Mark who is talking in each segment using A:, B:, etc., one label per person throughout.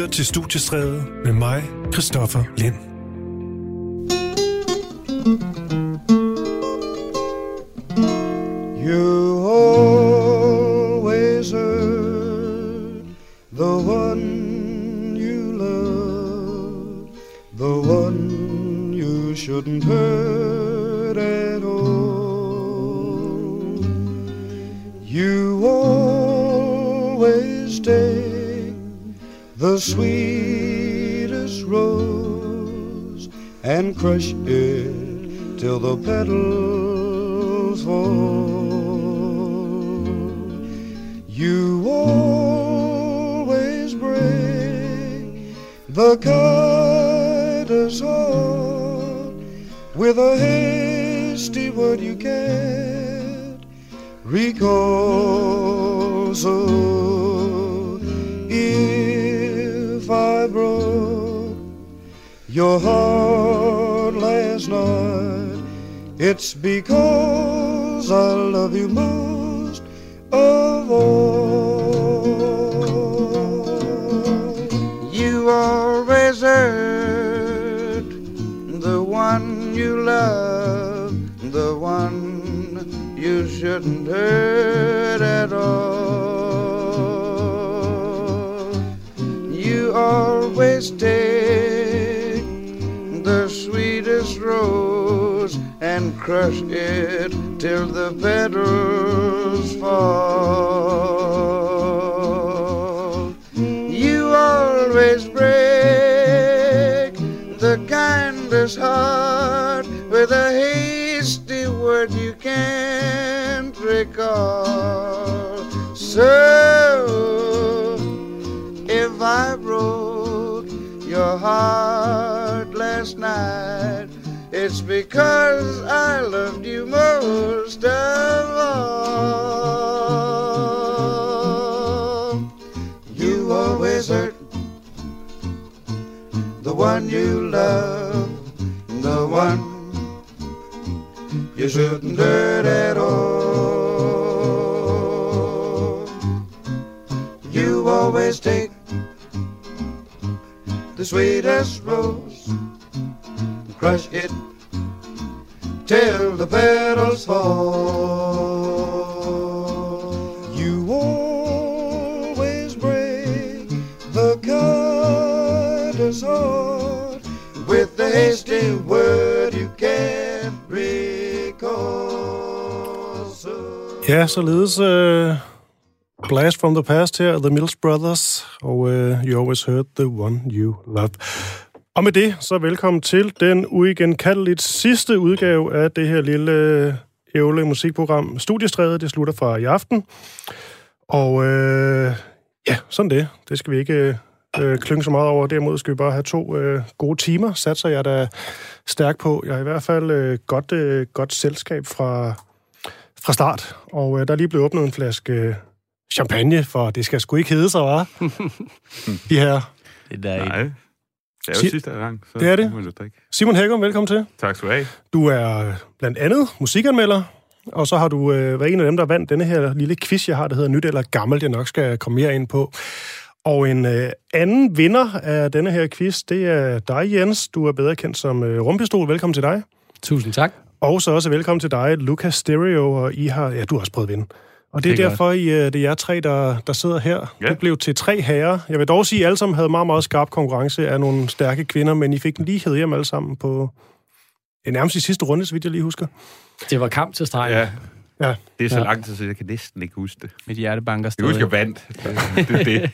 A: lytter til Studiestræde med mig, Christoffer Lind.
B: You always hurt the one you love, the one you shouldn't hurt crush it till the petals fall. You always break the kindest heart with a hasty word you can't recall. So if I broke your heart it's because I love you most of all. You always hurt the one you love, the one you shouldn't hurt crush it till the petals fall. You always break the kindest heart with a hasty word you can't recall. So if I broke your heart last night, it's because I loved you most of all. You always hurt the one you love, the one you shouldn't hurt at all. You always take the sweetest rose, crush it till the petals fall. You always break the kindest heart with the hasty word you can't recall. So
A: Ja, således uh, Blast from the Past her, The Mills Brothers, og uh, You Always Heard the One You Love. Og med det, så velkommen til den uigenkaldeligt sidste udgave af det her lille øh, ævle musikprogram Studiestræde. Det slutter fra i aften. Og uh, ja, sådan det. Det skal vi ikke uh, klynge så meget over. Derimod skal vi bare have to uh, gode timer, satser jeg da stærk på. Jeg har i hvert fald uh, godt, uh, godt selskab fra fra start, og øh, der er lige blevet åbnet en flaske øh, champagne, for det skal sgu ikke hedde sig, hva'? De her.
C: Det er
D: Nej. Det er jo
A: Si-
D: sidste gang, så
A: Det er det.
D: må du drikke.
A: Simon Hækkum, velkommen til.
D: Tak skal du have.
A: Du er blandt andet musikanmelder, og så har du øh, været en af dem, der vandt denne her lille quiz, jeg har, der hedder Nyt eller Gammelt, jeg nok skal komme mere ind på. Og en øh, anden vinder af denne her quiz, det er dig, Jens. Du er bedre kendt som øh, Rumpistol. Velkommen til dig.
C: Tusind tak.
A: Og så også velkommen til dig, Lucas Stereo, og I har, ja, du har også prøvet at vinde. Og det er,
C: Det er
A: derfor, I, øh, det er jer tre, der, der sidder her.
D: Ja.
A: Det blev til tre herrer. Jeg vil dog sige, at I alle sammen havde meget, meget skarp konkurrence af nogle stærke kvinder, men I fik den lige hed hjem alle sammen på ja, nærmest i sidste runde, så vidt jeg lige husker.
C: Det var kamp til stregen.
D: Ja,
A: Ja.
D: det er så
C: Ja.
D: lang tid, så jeg kan næsten ikke huske det.
C: Mit hjerte banker
D: Jeg
C: stadig.
D: husker, jeg vandt. Det, det, er det.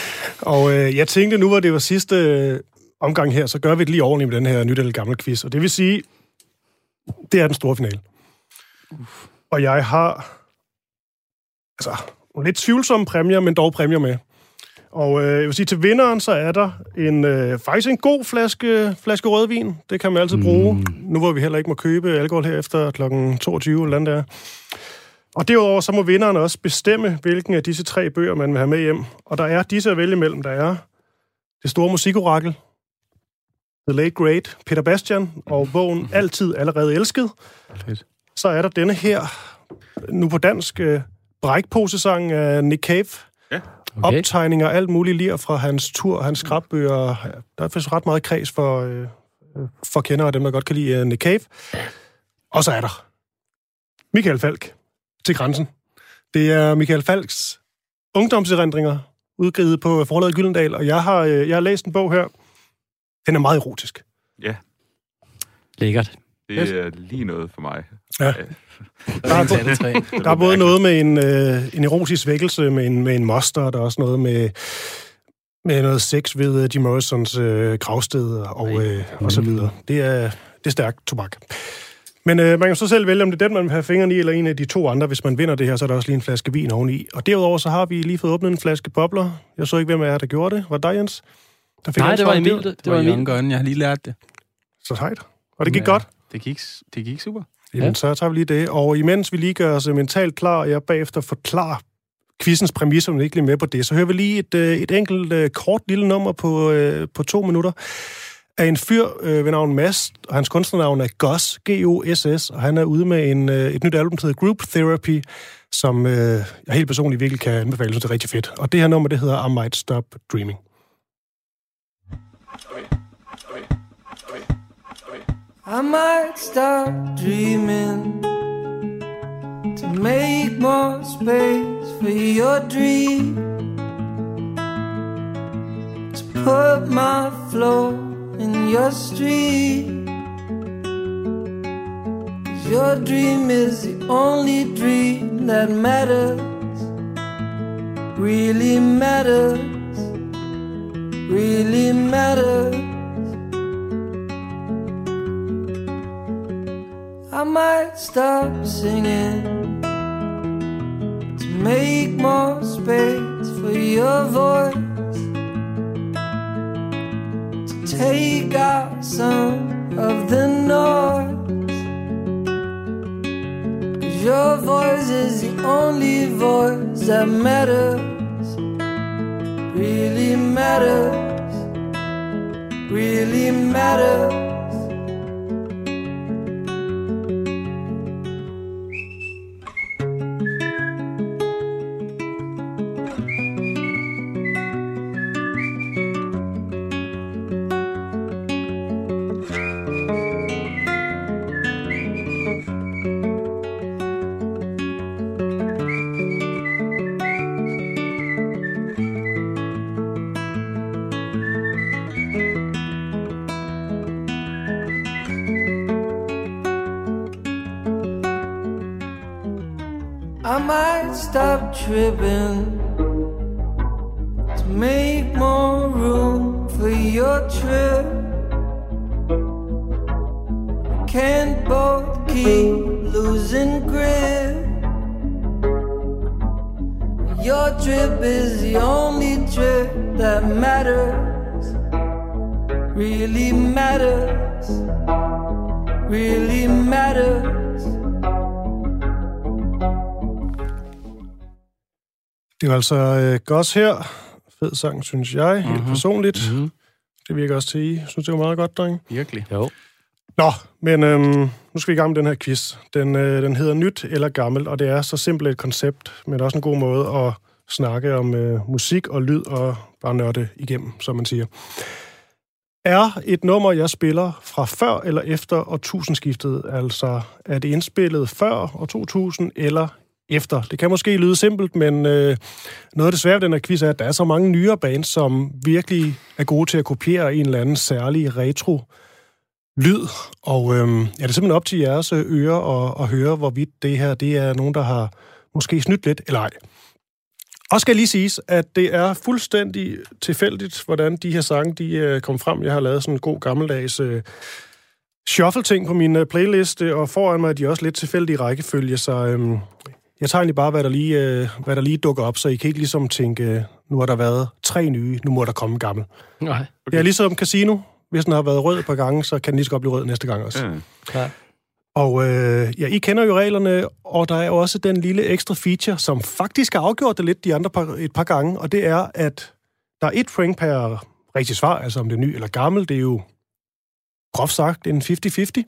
A: Og øh, jeg tænkte, nu hvor det var sidste øh, omgang her, så gør vi det lige ordentligt med den her nyt eller gammel quiz. Og det vil sige, det er den store finale. Og jeg har altså, nogle lidt tvivlsomme præmier, men dog præmier med. Og øh, jeg vil sige, til vinderen, så er der en, øh, faktisk en god flaske, flaske rødvin. Det kan man altid bruge, mm. nu hvor vi heller ikke må købe alkohol her efter kl. 22 eller andet der. Og derudover så må vinderen også bestemme, hvilken af disse tre bøger, man vil have med hjem. Og der er disse at vælge imellem. Der er det store musikorakel, The Late Great, Peter Bastian, og bogen Altid Allerede Elsket. Så er der denne her, nu på dansk, øh, brækposesang af Nick Cave. okay. optegninger, alt muligt lir fra hans tur, hans skrabbøger. Der er faktisk ret meget kreds for, øh, for kendere af dem, der godt kan lide uh, Nick Cave. Og så er der Michael Falk til grænsen. Det er Michael Falks ungdomserindringer, udgivet på forlaget Gyldendal, og jeg har, øh, jeg har læst en bog her. Den er meget erotisk.
D: Ja,
C: Lækkert.
D: Det er lige noget for mig.
A: Ja.
D: Ja.
A: Der er, der er både noget med en, øh, en erotisk vækkelse med en, med en moster, og der er også noget med, med noget sex ved øh, Jim Morrisons øh, gravsted og, øh, og så videre. Det er, det er stærkt tobak. Men øh, man kan så selv vælge, om det er den, man vil have fingrene i, eller en af de to andre. Hvis man vinder det her, så er der også lige en flaske vin oveni. Og derudover så har vi lige fået åbnet en flaske bobler. Jeg så ikke, hvem af jer, der gjorde det. Var det dig, Jens? Der fik
C: Nej, det var? Emil. Det,
E: Det var
C: Emil.
E: Jeg har lige lært det.
A: Så sejt. Og det gik
E: Ja.
A: godt.
E: Det gik, det gik super.
A: Jamen,
C: Ja.
A: så tager vi lige det. Og imens vi lige gør os øh, mentalt klar, og jeg bagefter forklarer quizens præmisser, om vi ikke lige med på det, så hører vi lige et, øh, et enkelt øh, kort lille nummer på, på to minutter af en fyr øh, ved navn Mads, og hans kunstnernavn er Goss, G-O-S-S, og han er ude med en, øh, et nyt album, der hedder Group Therapy, som øh, jeg helt personligt virkelig kan anbefale, synes det er rigtig fedt. Og det her nummer, det hedder I Might Stop Dreaming.
F: I might stop dreaming to make more space for your dream. To put my flow in your street. 'Cause your dream is the only dream that matters. Really matters. Really matters. I might stop singing to make more space for your voice. To take out some of the noise. Cause your voice is the only voice that matters. Really matters. Really matters.
A: Altså øh, Goss her. Fed sang, synes jeg, helt
E: Mhm.
A: personligt.
C: Mhm.
A: Det virker også til, I synes, det var meget godt, drenge.
E: Virkelig.
C: Jo.
A: Nå, men øhm, nu skal vi i gang med den her quiz. Den, øh, den hedder Nyt eller Gammel, og det er så simpelt et koncept, men også en god måde at snakke om øh, musik og lyd og bare nørde igennem, som man siger. Er et nummer, jeg spiller fra før eller efter årtusindskiftet, altså er det indspillet før år 2000 eller efter? Det kan måske lyde simpelt, men øh, noget af det svære ved den her quiz er, at der er så mange nyere bands, som virkelig er gode til at kopiere en eller anden særlig retro lyd, og øh, ja, det er simpelthen op til jeres øh, ører at, at høre, hvorvidt det her det er nogen, der har måske snydt lidt, eller ej. Og skal lige siges, at det er fuldstændig tilfældigt, hvordan de her sange de øh, kom frem. Jeg har lavet sådan en god gammeldags øh, shuffle-ting på min øh, playliste, og foran mig er de også lidt tilfældige rækkefølge, så øhm, jeg tager egentlig bare, hvad der, lige, øh, hvad der lige dukker op, så I kan ikke ligesom tænke, øh, nu har der været tre nye, nu må der komme en gammel.
C: Nej,
A: Okay. Det er ligesom casino. Hvis den har været rød et par gange, så kan den lige så godt blive rød næste gang også. Ja.
D: Ja.
A: Og øh, ja, I kender jo reglerne, og der er jo også den lille ekstra feature, som faktisk har afgjort det lidt de andre par, et par gange, og det er, at der er et point per rigtig svar, altså om det er ny eller gammel. Det er jo groft sagt en 50-50.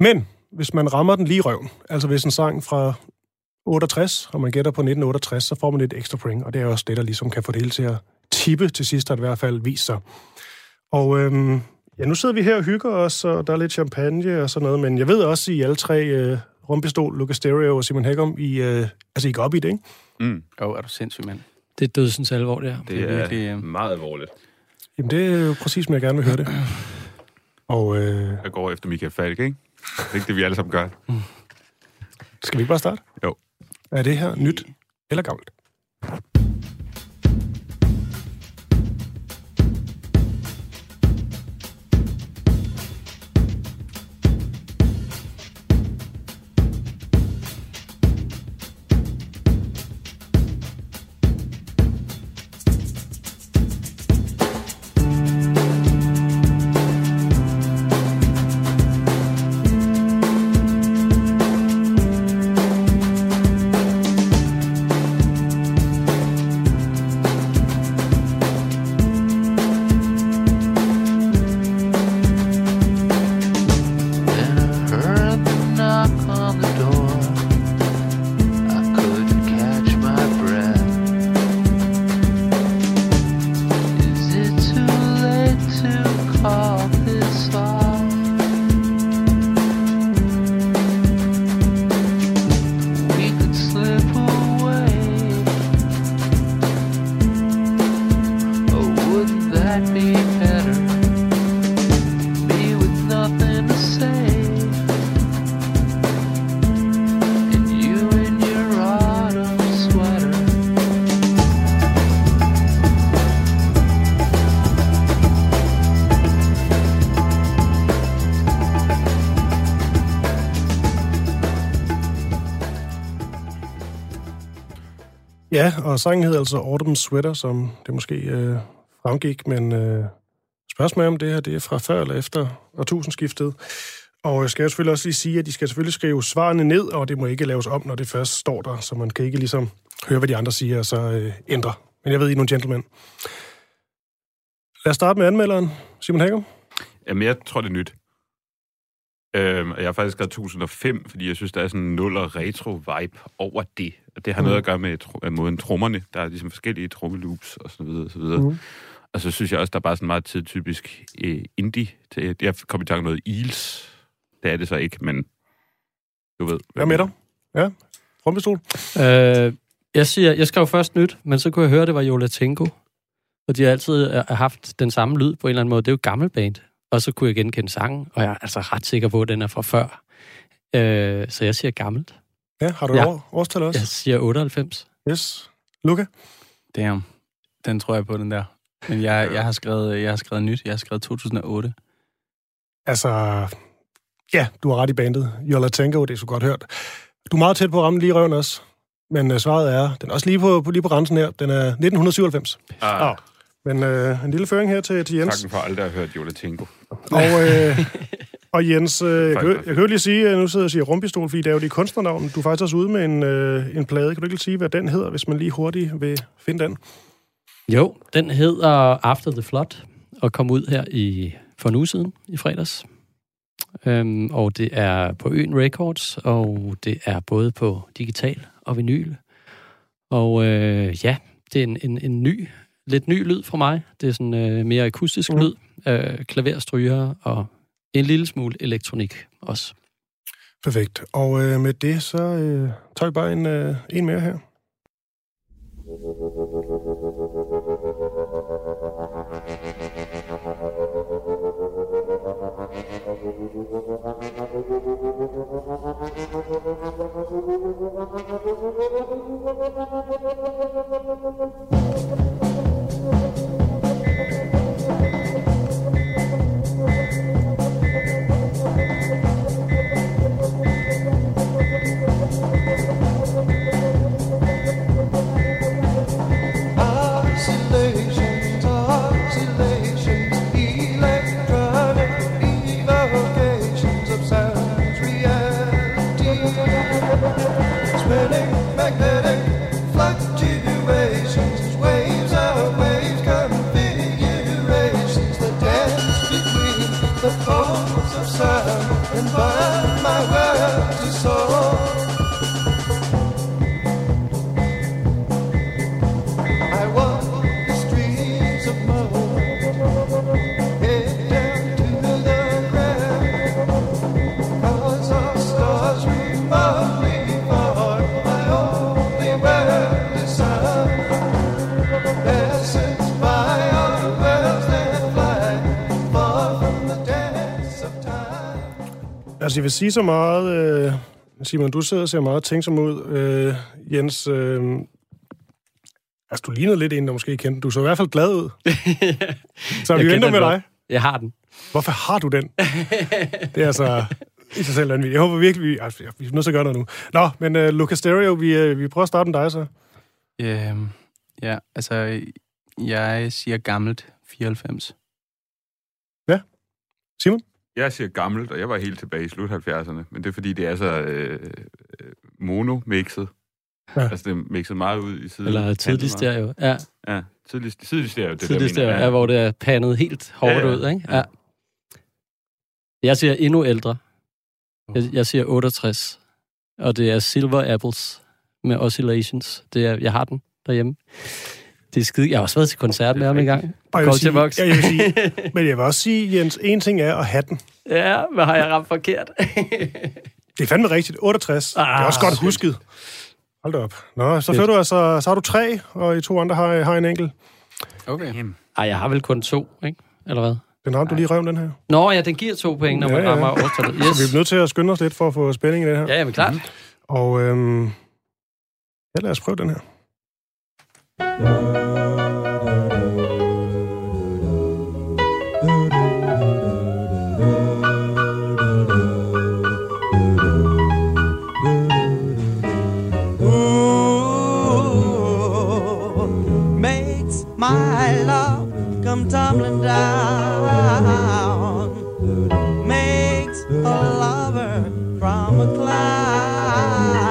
A: Men hvis man rammer den lige i røven, altså hvis en sang fra 68, og man gætter på 1968, så får man et ekstra point, og det er også det, der ligesom kan få det hele til at tippe til sidst, det i hvert fald vist sig. Og øhm, ja, nu sidder vi her og hygger os, og der er lidt champagne og sådan noget, men jeg ved også, I alle tre, øh, Rumpistol, Lucas Stereo og Simon Hækkum, I, øh, altså, I går op i det, ikke?
D: Mm,
E: Åh, oh, er du sindssyg, mand.
C: Det er dødsens alvor, det her.
D: det,
E: Det er virkelig, øh,
D: meget alvorligt.
A: Jamen, det er jo præcis, som jeg gerne vil høre det. Og øh,
D: Jeg går efter Michael Falk, ikke? Det er ikke det, vi alle sammen gør.
A: skal vi ikke bare starte?
D: Jo.
A: Er det her nyt eller gammelt? Ja, og sangen hedder altså Autumn Sweater, som det måske øh, fremgik, men øh, spørgsmålet om det her det er fra før eller efter årtusindskiftet. Og jeg skal jo selvfølgelig også lige sige, at de skal selvfølgelig skrive svarene ned, og det må ikke laves om, når det først står der, så man kan ikke ligesom høre, hvad de andre siger, og så øh, ændre. Men jeg ved, I er nogle gentlemen. Lad os starte med anmelderen, Simon Hækker.
D: Jamen, jeg tror, det er nyt. Øhm, jeg har faktisk skrevet 2005, fordi jeg synes, der er sådan en nul- og retro-vibe over det. Og det har mm. noget at gøre med tro- øh, måden trommerne. Der er ligesom forskellige trommeloops og så videre og så videre.
A: Mm.
D: Og så synes jeg også, der er bare sådan meget tidtypisk øh, indie. Til, jeg kom i tanke noget Eels. Det er det så ikke, men du ved.
A: Hvad med dig? Ja, Rumpistol.
C: Øh, jeg, siger, jeg skrev først nyt, men så kunne jeg høre, at det var Jola Tenko. Og de har altid øh, haft den samme lyd på en eller anden måde. Det er jo et gammelt band. Og så kunne jeg genkende sangen, og jeg er altså ret sikker på, at den er fra før. Øh, så jeg siger gammelt.
A: Ja, har du
C: Ja.
A: ja. år, årstal også?
C: Jeg siger 98.
A: Yes. Luca?
E: Damn. Den tror jeg på, den der. Men jeg, jeg, har skrevet, jeg har skrevet nyt. Jeg har skrevet 2008.
A: Altså, ja, du har ret i bandet. Jola Tango, det er så godt hørt. Du er meget tæt på at ramme lige røven også. Men uh, svaret er, den er også lige på, på, lige på grænsen her. Den er 1997.
D: Ah,
A: Ah. Men uh, en lille føring her til, til Jens.
D: Takken for aldrig at have hørt Jola Tinko.
A: Og, øh, og Jens, øh, jeg, kan, jo-
D: Faktisk.
A: jeg kan jo lige sige, at nu sidder jeg og siger rumpistol, fordi det er jo dit kunstnernavn. Du er faktisk også ude med en, øh, en plade. Kan du ikke lige sige, hvad den hedder, hvis man lige hurtigt vil finde den?
C: Jo, den hedder After the Flood, og kom ud her i for en uge siden, i fredags. Øhm, og det er på Øen Records, og det er både på digital og vinyl. Og øh, ja, det er en, en, en ny, lidt ny lyd fra mig. Det er sådan øh, mere akustisk
A: Mm.
C: mm. lyd, øh, klaverstryger og en lille smule elektronik også.
A: Perfekt. Og øh, med det, så øh, tager vi bare en, øh, en mere her. Altså, jeg vil sige så meget... Øh, Simon, du sidder og ser meget tænksom ud. Øh, Jens, øh, altså, du lignede lidt en, der måske kendte. Du så i hvert fald glad ud. Så vi venter med dig.
C: Jeg har den.
A: Hvorfor har du den? det er altså i sig selv vanvittigt. Jeg håber virkelig, vi, altså, vi er nødt til at gøre noget nu. Nå, men uh, Lucas Stereo, vi, uh, vi prøver at starte med dig så.
E: Øhm, ja, altså, jeg siger gammelt 94.
A: Simon?
D: Jeg siger gammelt, og jeg var helt tilbage i slut 70'erne, men det er fordi, det er så øh, øh, mono-mixet.
A: Ja.
D: Altså, det er mixet meget ud i siden.
C: Eller tidlig stereo. Ja,
D: Ja, tidlig, tidlig stereo. Det,
C: tidlig
D: der,
C: stereo,
D: mener
C: ja, hvor det er pandet helt hårdt
D: Ja, ja.
C: ud, ikke?
D: Ja.
C: Ja. Jeg siger endnu ældre. Jeg, jeg siger 68. Og det er Silver Apples med Oscillations. Det er, jeg har den derhjemme. Det er skide... Jeg har også været til koncert med ham en gang.
A: Og jeg sige,
C: Box.
A: ja, jeg vil sige, men jeg vil også sige, Jens, en ting er at have den.
C: ja, hvad har jeg ramt forkert?
A: Det er fandme rigtigt. 68. Ah, det er også godt husket. Hold da op. Nå, så
C: Fedt.
A: fører du altså, så har du tre, og I to andre har, har en enkelt.
E: Okay.
C: Ej, jeg har vel kun to, ikke? Eller hvad?
A: Den ramte du lige røven, den her.
C: Nå, ja, den giver to point, når man
A: Ja, ja.
C: rammer årstallet.
A: Yes. Så vi er nødt til at skynde os lidt for at få spænding i det her.
C: Ja, jamen klart.
A: Og øhm, ja, lad os prøve den her.
G: Down. Makes a lover from a cloud.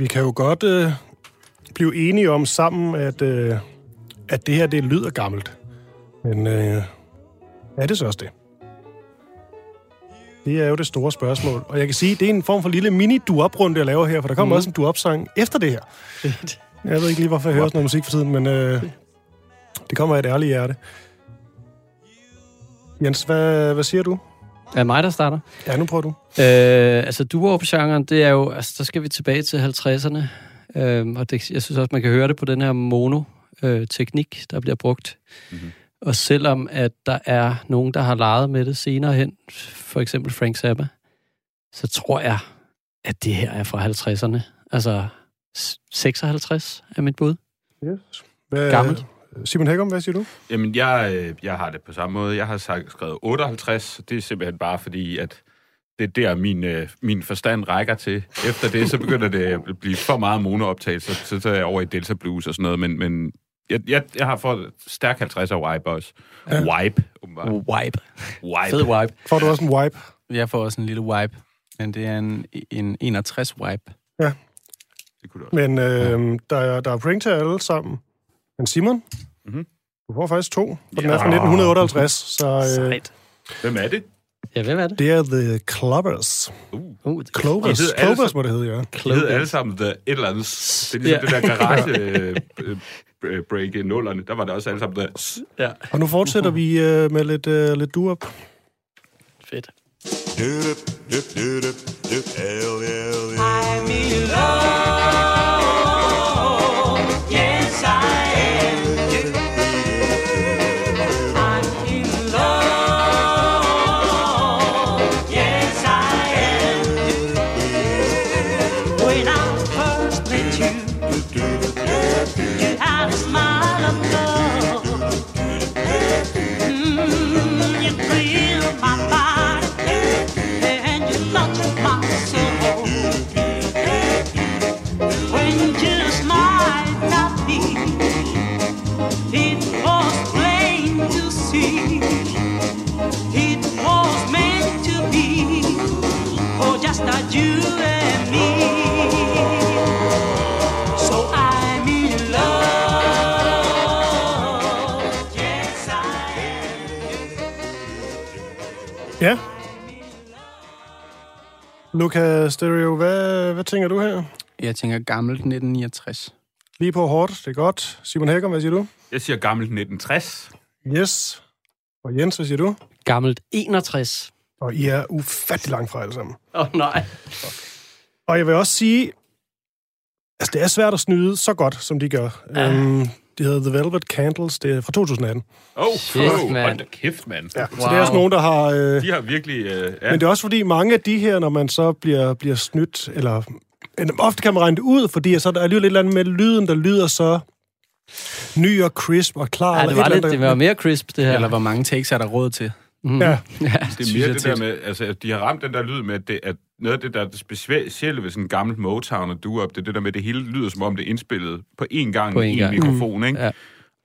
A: Vi kan jo godt øh, blive enige om sammen, at, øh, at det her, det lyder gammelt. Men øh, er det så også det? Det er jo det store spørgsmål. Og jeg kan sige, det er en form for lille mini duop-runde, jeg laver her, for der kommer mm. også en duop-sang efter det her. Jeg ved ikke lige, hvorfor jeg hører sådan noget musik for tiden, men øh, det kommer af et ærligt hjerte. Jens, hvad, hvad siger du?
C: Er mig, der starter?
A: Ja, nu prøver du.
C: Øh, altså, duo-genren, det er jo... Altså, der skal vi tilbage til 50'erne. Øh, og det, jeg synes også, man kan høre det på den her mono-teknik, der bliver brugt.
D: Mhm.
C: Og selvom at der er nogen, der har leget med det senere hen, for eksempel Frank Zappa, så tror jeg, at det her er fra 50'erne. Altså, s- 56 er mit bud.
A: Yes. Hvad,
C: Gammelt.
A: Simon Hækkum, hvad siger du?
D: Jamen, jeg, øh, jeg har det på samme måde. Jeg har sagt, skrevet 58. Det er simpelthen bare fordi, at det er der, min, øh, min forstand rækker til. Efter det, så begynder det at blive for meget monooptagelse, så, så er jeg over i Delta Blues og sådan noget. Men, men jeg, jeg, jeg har fået stærk 50 af Wipe også. Ja. Wipe, åbenbart.
C: Wipe.
D: Wipe.
C: Fed wipe.
A: Får du også en wipe?
E: Jeg får også en lille wipe, men det er en, en 61 wipe.
D: Det kunne det også.
A: Men øh, der, er, der er point til alle sammen. Men Simon,
D: Mhm.
A: du får faktisk to, for den er
D: Ja.
A: fra 1958. Så øh,
C: Sejt.
D: Hvem er det?
C: Ja, hvem er det?
A: det er The Clubbers.
D: Uh.
C: Uh, det
A: Clovers.
D: De hedder alle
A: Clovers
D: sammen-
A: må det hedde, ja.
D: De hedder alle sammen The et eller andet. Det er ligesom
C: Ja.
D: det der garage øh, øh, break i nullerne. Der var det også alle sammen der.
C: Ja,
A: Og nu fortsætter vi øh, med lidt, øh, lidt duop.
C: fedt.
G: I'm in love.
A: Ja. Luca Stereo, hvad, hvad tænker du her?
E: Jeg tænker gammelt 1969.
A: Lige på hårdt, det er godt. Simon Hækker, hvad siger du?
D: Jeg siger gammel 1960.
A: Yes. Og Jens, hvad siger du?
C: Gammelt 61.
A: Og I er ufattelig langt fra alle sammen.
C: Åh, oh, nej.
A: Og jeg vil også sige, altså det er svært at snyde så godt, som de gør.
C: Ja.
A: Um, det hedder The Velvet Candles, det er fra 2018.
D: Åh, oh,
C: Shit,
D: oh,
C: mand.
D: hold da kæft, mand.
A: Ja, wow. Så det er også nogen, der har... Øh,
D: De har virkelig... Øh, ja.
A: Men det er også fordi, mange af de her, når man så bliver, bliver snydt, eller ofte kan man regne det ud, fordi så er der alligevel et eller andet med lyden, der lyder så ny og crisp og klar.
C: Ja, det var, lidt, det var mere crisp, det her.
E: Eller hvor mange takes er der råd til?
C: Mm.
A: Ja,
C: ja.
D: Det er mere det der med, altså, at de har ramt den der lyd med, at, det, at noget af det, der er det specielle ved sådan en gammel Motown og du op, det er det der med, at det hele lyder, som om det er indspillet på én gang
C: På
D: i
C: én
D: en
C: gang.
D: mikrofon, ikke?
C: Ja.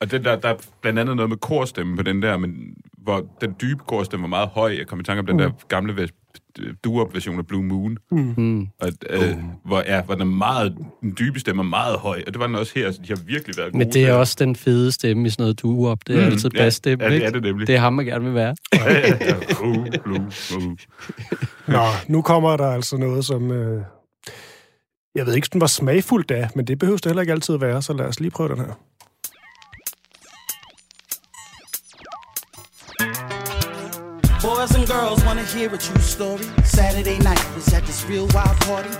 D: Og det der, der er blandt andet noget med korstemme på den der, men hvor den dybe korstemme var meget høj. Jeg kom i tanke om den der gamle vers- duop-version af Blue Moon,
C: Mm.
D: og, øh, hvor, ja, hvor den, er meget, den dybe stemme er meget høj, og det var den også her, så de har virkelig været gode
C: Men det er også den fede stemme i sådan noget duo op. Det er
D: Mm,
C: altid
D: ja,
C: bassstemme,
D: ja, det
C: ikke?
D: er det nemlig.
C: Det er ham, man gerne vil være.
D: Ja, ja, ja. Uh, blue, uh.
A: Nå, nu kommer der altså noget, som... Øh, jeg ved ikke, om den var smagfuldt af, men det behøver det heller ikke altid at være, så lad os lige prøve den her.
H: Boys and girls wanna hear a true story. Saturday night was at this real wild party.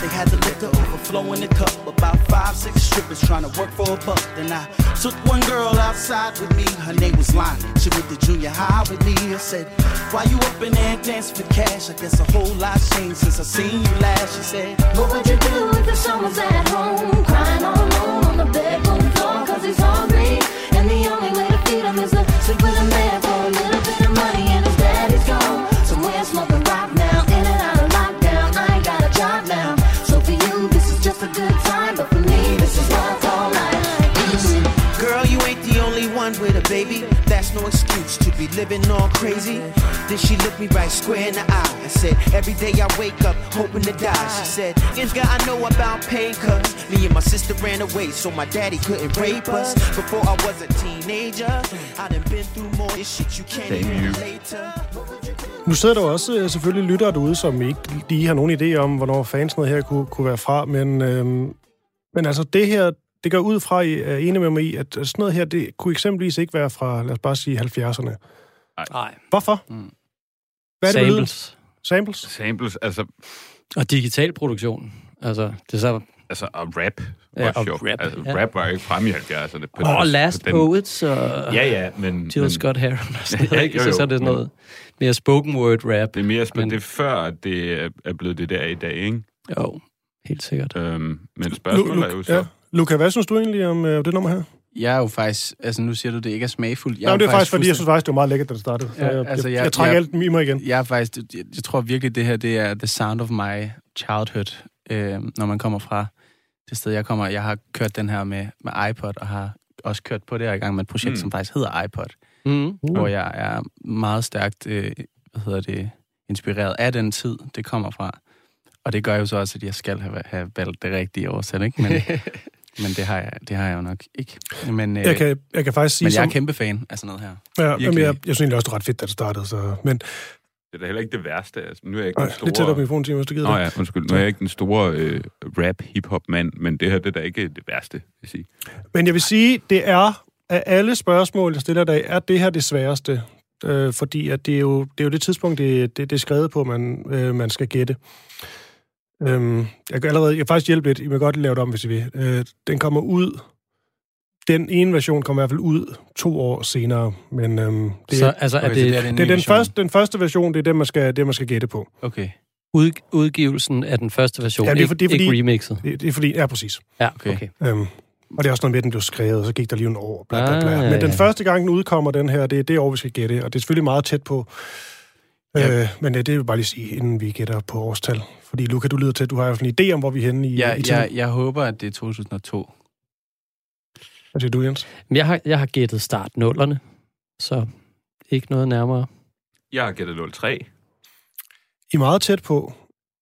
H: They had the liquor overflow in the cup. About five, six strippers trying to work for a buck. Then I took one girl outside with me. Her name was Lonnie. She went to junior high with me. I said, Why you up in there dancing for cash? I guess a whole lot changed since I seen you last. She said,
I: What would you do if the son was at home, crying all alone on the bedroom floor, cause he's hungry? And the only way to feed him is to sleep with a man for a little bit of money,
H: baby. That's no excuse to be living all crazy. Then she looked me right square in the eye and said, Every day I wake up hoping to die. She said, Nigga, I know about pain, cause me and my sister ran away so my daddy couldn't rape us. Before I was a teenager, I done been through more this shit you can't even to.
A: Nu sidder der også øh, selvfølgelig lyttere derude, som ikke lige har nogen idé om, hvornår fansene her kunne, kunne være fra, men, øhm, men altså det her, det går ud fra, at I er enige med mig i, at sådan noget her, det kunne eksempelvis ikke være fra, lad os bare sige, 70'erne.
C: Nej.
A: Hvorfor?
E: Mm.
A: Hvad er det?
C: Samples.
A: Samples?
D: Samples, altså,
C: Og digital produktion. Altså, det er så...
D: altså og rap.
C: Ja, og rap,
D: Altså,
C: ja.
D: rap var jo ikke fremme i 70'erne. På
C: Og
D: den-
C: Last
D: på den-
C: Poets og
D: Ja, ja, men...
C: Jill
D: men
C: Scott Heron og sådan noget.
D: Ja,
C: ikke?
D: jo,
C: Så,
D: jo,
C: så er det sådan noget mere spoken word rap.
D: Det er mere men...
C: Men-
D: det er før, at det er- er blevet det der i dag, ikke?
C: Jo, helt sikkert.
D: Øhm, men spørgsmålet er jo så...
A: ja. Luca, hvad synes du egentlig om øh, det nummer her?
E: Jeg er jo faktisk... Altså, nu siger du, det ikke er smagfuldt. Jeg er
A: Nej,
E: jo
A: det er faktisk, fordi jeg synes faktisk, det var meget lækkert, da det startede.
E: Ja,
A: jeg,
E: altså,
A: jeg,
E: jeg-
A: jeg trækker
E: jeg-
A: alt i mig igen.
E: Jeg er faktisk... Jeg, jeg tror virkelig, det her det er the sound of my childhood, øh, når man kommer fra det sted, jeg kommer. Jeg har kørt den her med, med iPod, og har også kørt på det her i gang med et projekt,
D: Mm.
E: som faktisk hedder iPod,
C: Mm.
E: uh. hvor jeg er meget stærkt, øh, hvad hedder det, inspireret af den tid, det kommer fra. Og det gør jo så også, at jeg skal have, have valgt det rigtige årstal, ikke? Men, men det, har jeg, det har jeg jo nok ikke. Men, øh,
A: Jeg kan, jeg kan faktisk sige...
E: men jeg er
A: som-
E: kæmpe fan af sådan noget her.
A: Ja, jamen,
E: Virkelig.
A: jeg, jeg synes egentlig også, det var ret fedt, da det startede. Så, men
D: Det er da heller ikke det værste. Altså, nu er jeg ikke
A: øh,
D: den store...
A: lidt tættere på mikrofonen, Tim, hvis du gider
D: Nå ja, undskyld. Nu er jeg ikke den store øh, rap-hip-hop-mand, men det her det er da ikke det værste, vil jeg sige.
A: Men jeg vil sige, det er af alle spørgsmål, jeg stiller i dag, er det her det sværeste. Øh, fordi at det, er jo, det er jo det tidspunkt, det, det, det er skrevet på, man, øh, man skal gætte. Øhm, jeg kan allerede, jeg kan faktisk hjælpe lidt. I må godt lave det om, hvis I vil. Øh, den kommer ud, den ene version kommer i hvert fald ud to år senere. Men øhm, det,
C: Så
A: er,
C: altså, er
E: Okay,
C: det,
E: det er den
A: det er den
E: version.
A: første, den første version, det er den, man skal, det, man skal gætte på.
E: Okay.
C: ud, udgivelsen af den første version,
A: Ja, det er fordi-
C: ikke, ikke
A: fordi-
C: remixet?
A: Det, det er fordi, ja, præcis.
C: Ja,
E: Okay.
C: okay.
A: Øhm, og det er også noget med, at den blev skrevet, og så gik der lige en år, bla, bla, bla.
C: Ah,
A: Men den
C: ja.
A: første gang, den udkommer, den her, det er det år, vi skal gætte, og det er selvfølgelig meget tæt på.
E: Ja.
A: Øh, men øh, det vil jeg bare lige sige, inden vi gætter på årstal. Fordi, Luca, du lyder til, at du har en idé om, hvor vi er henne i,
E: Jeg,
A: i tiden.
E: jeg, jeg håber, at det er 2002.
A: Hvad siger du, Jens?
C: Men jeg har, jeg har gættet start nullerne, så ikke noget nærmere.
D: Jeg har gættet 03.
A: I er meget tæt på.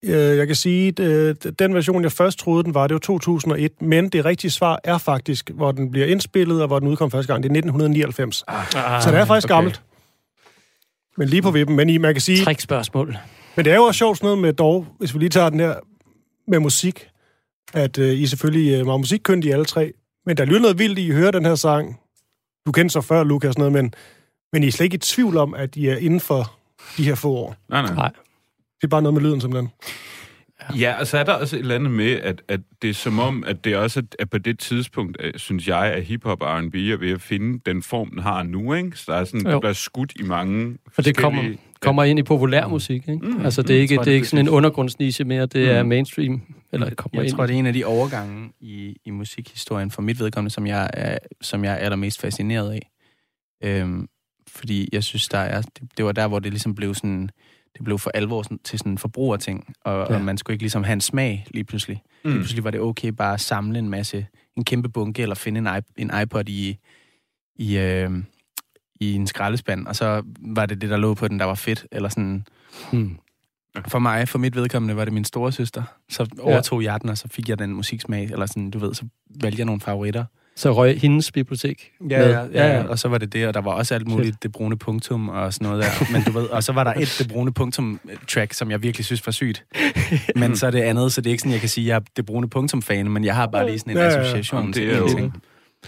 A: Øh, Jeg kan sige, at øh, den version, jeg først troede, den var, det var 2001, men det rigtige svar er faktisk, hvor den bliver indspillet, og hvor den udkom første gang, det er 1999.
C: Ah,
A: Så det er faktisk
E: okay.
A: gammelt. Men lige på vippen. Men I, man kan sige,
C: Trækspørgsmål.
A: Men det er jo også sjovt sådan noget med dog, hvis vi lige tager den her med musik, at øh, I er selvfølgelig øh, meget musikkyndige alle tre, Men der lyder noget vildt i at høre den her sang. Du kendte så før, Lukas, noget, men, men I er slet ikke i tvivl om, at I er inden for de her få år.
D: Nej, nej.
C: Nej.
A: Det er bare noget med lyden, simpelthen.
D: Ja, og så er der også et eller andet med, at, at det er som om, at det også er på det tidspunkt, øh, synes jeg, at hiphop og R&B er ved at finde den form, den har nu, ikke? Så der er sådan,
C: Jo.
D: det bliver skudt i mange
C: For det kommer, kommer ind i populærmusik, ikke?
D: Mm,
C: altså, det er
D: mm,
C: ikke,
D: tror
C: det er
D: det
C: ikke sådan en undergrundsniche mere, det er
D: Mm.
C: mainstream. Eller kommer
E: Jeg
C: ind
E: tror, det er en af de overgange i, i musikhistorien for mit vedkommende, som jeg er, som jeg er allermest fascineret af. Øhm, fordi jeg synes, der er, det, det var der, hvor det ligesom blev sådan, det blev for alvor sådan, til sådan en forbrugerting, og, ja.
C: Ja.
E: og man skulle ikke ligesom have en smag lige pludselig. Mm. Lige
D: Mm.
E: pludselig var det okay bare at samle en masse, en kæmpe bunke, eller finde en, iP- en iPod i, i, øh, i en skraldespand, og så var det det, der lå på den, der var fedt, eller sådan.
C: Hmm.
E: For mig, for mit vedkommende, var det min store søster. Så overtog jeg den, og så fik jeg den musiksmag, eller sådan, du ved, så valgte jeg nogle favoritter.
C: Så røg hendes bibliotek.
E: Ja,
C: med.
E: ja, ja, ja, og så var det det, og der var også alt muligt, det brune punktum og sådan noget der. Men du ved, og så var der et det brune punktum track, som jeg virkelig synes var sygt. Men så er det andet, så det er ikke sådan, jeg kan sige, at jeg er det brune punktum fan, men jeg har bare lige sådan en
A: Ja, ja, ja.
E: association
D: Jamen,
E: til
D: det
E: en ting.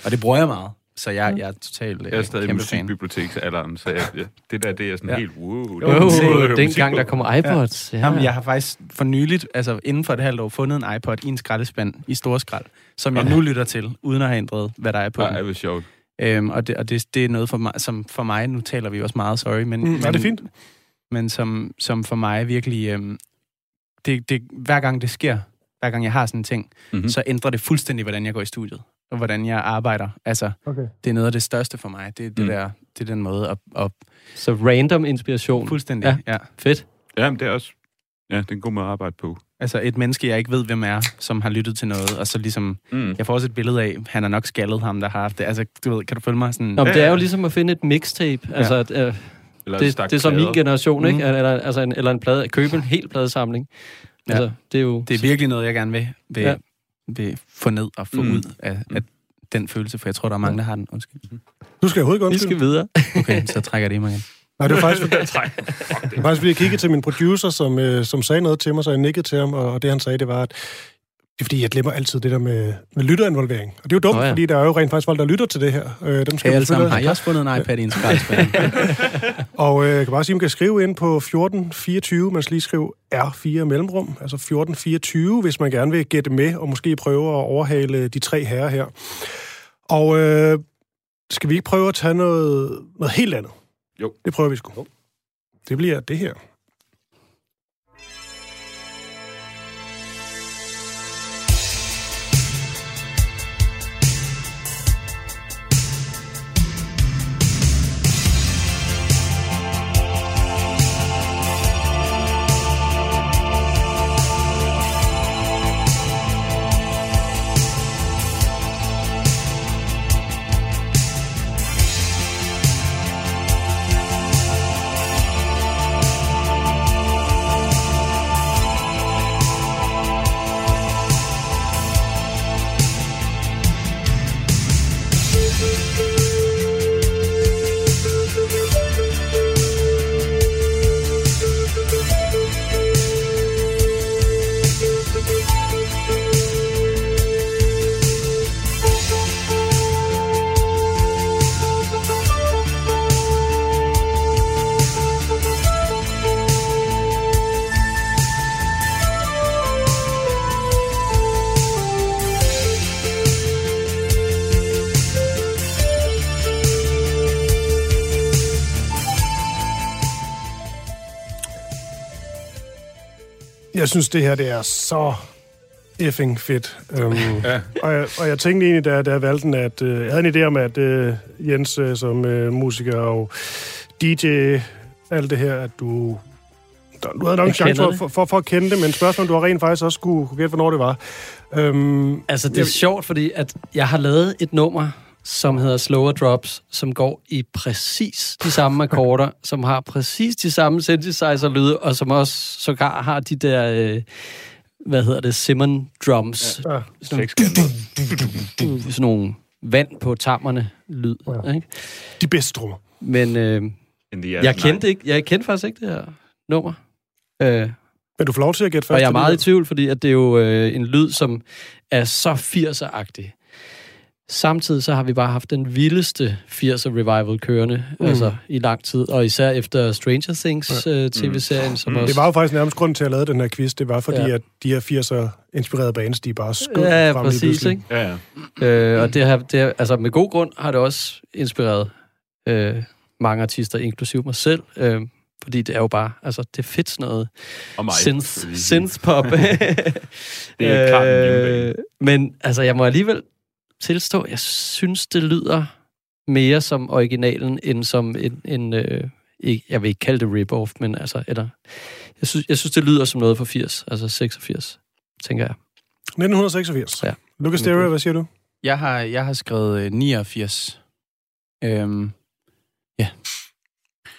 E: Og det bruger jeg meget. Så jeg, jeg er totalt
D: Jeg er stadig i
E: kæmpe fan.
D: musikbiblioteksalderen, så jeg, ja, det der, det er sådan
E: Ja.
D: helt wow.
C: Jo,
D: det er
C: den
D: musik
C: gang,
D: på.
C: der kommer iPods. Ja.
E: Jamen, jeg har faktisk for nyligt, altså inden for et halvt år, fundet en iPod i en skraldespand i storskrald, som jeg nu lytter til, uden at have ændret, hvad der er på
D: Nej,
E: den.
D: det var sjovt.
E: Øhm, og det, og det, det er noget for mig, som for mig, nu taler vi jo også meget, sorry, men,
A: Mm,
E: men,
A: ja, det er fint.
E: men som, som for mig virkelig, øhm, det, det, hver gang det sker, hver gang jeg har sådan en ting,
D: Mhm.
E: mm-hmm. så ændrer det fuldstændig, hvordan jeg går i studiet, og hvordan jeg arbejder. Altså,
A: Okay.
E: det er noget af det største for mig. Det, det,
D: Mm.
E: der, det er den måde at, at
C: Så random inspiration.
E: fuldstændig,
C: Ja.
E: ja. ja.
C: Fedt.
D: Ja, men det er også... Ja, det er en god måde at arbejde på.
E: Altså et menneske, jeg ikke ved, hvem er, som har lyttet til noget, og så ligesom,
D: Mm.
E: jeg får også et billede af, han er nok skaldet ham, der har haft det. Altså, du ved, kan du følge mig? Sådan,
C: Nå, men
D: Ja,
C: det er jo ligesom at finde et mixtape. Altså, at, øh,
D: Eller
C: det, det er så min generation, ikke?
E: Mm.
C: Eller, altså en, eller en plade, købe en hel pladesamling.
E: Ja.
C: Altså, det er jo...
E: Det er virkelig noget, jeg gerne vil, vil,
C: Ja.
E: Vil få ned og få
D: Mm.
E: ud af, af den følelse, for jeg tror, der er mange, der har den. Undskyld.
A: Du skal overhovedet ikke
C: Vi
A: undskylde.
C: skal videre.
E: Okay, så trækker jeg det i mig igen.
A: Nej, det var faktisk, det var faktisk fordi jeg kiggede til min producer, som, øh, som sagde noget til mig, så jeg nikkede til ham, og det han sagde, det var, at det er fordi, jeg glemmer altid det der med, med lytterinvolvering. Og det er jo dumt,
C: Nå
A: oh,
C: ja.
A: fordi der er jo rent faktisk folk, der lytter til det her. Øh, dem skal
E: Hey, alle sammen, har I også fundet en iPad i en skraldespand?
A: Og øh, jeg kan bare sige, at man kan skrive ind på 1424, man skal lige skrive R4 mellemrum, altså 1424, hvis man gerne vil gætte med, og måske prøve at overhale de tre herrer her. Og øh, skal vi ikke prøve at tage noget, noget helt andet?
D: Jo.
A: Det prøver vi sgu. Det bliver det her. Jeg synes, det her det er så effing fedt. Um,
D: Ja.
A: og, jeg, og jeg tænkte egentlig, da, da jeg valgte den, at uh, jeg havde en idé om, at uh, Jens uh, som uh, musiker og DJ, alt det her, at du... Du havde nok en
C: Jeg
A: chance for, for, for, for at kende det, men spørgsmålet, du har rent faktisk også kunne, kunne gætte, hvornår det var. Um,
C: Altså, det er
A: Jeg-
C: sjovt, fordi at jeg har lavet et nummer, som hedder Slower Drops, som går i præcis de samme akkorder, som har præcis de samme synthesizer-lyde, og som også sågar har de der, øh, hvad hedder det, Simon drums.
A: ja.
C: Sådan, sådan nogle vand på tammerne lyd.
A: Ja.
C: Ikke?
A: De bedste trommer.
C: Men øh, jeg, kendte ikke, jeg kendte faktisk ikke det her nummer. Øh,
A: Men du får lov til at gætte først.
C: og jeg er meget i tvivl, fordi at det er jo øh, en lyd, som er så 80'er-agtig. Samtidig så har vi bare haft den vildeste 80'er revival kørende,
A: Mm.
C: mm. altså i lang tid, og især efter Stranger Things ja. tv-serien, som
D: Mm.
C: også...
A: Det var jo faktisk nærmest grunden til, at jeg lavede den her quiz. Det var fordi, ja. At de her 80'er-inspirerede bands, de bare skød
C: Ja, ja,
A: frem
C: præcis, ikke?
D: Ja, ja.
C: Øh, og det har, det har, altså med god grund har det også inspireret øh, mange artister, inklusive mig selv, øh, fordi det er jo bare, altså det er fedt sådan noget
D: Og mig.
C: synth, synth-pop.
D: Det er klart.
C: Øh, Men altså, jeg må alligevel tilstå, jeg synes, det lyder mere som originalen, end som en, en øh, ikke, jeg vil ikke kalde det rip-off, men altså, eller, jeg synes, jeg synes, det lyder som noget fra 80, altså 86, tænker jeg.
A: 1986.
C: Ja.
A: Lucas Stereo, hvad siger du?
E: Jeg har, jeg har skrevet øh, 89. Øhm,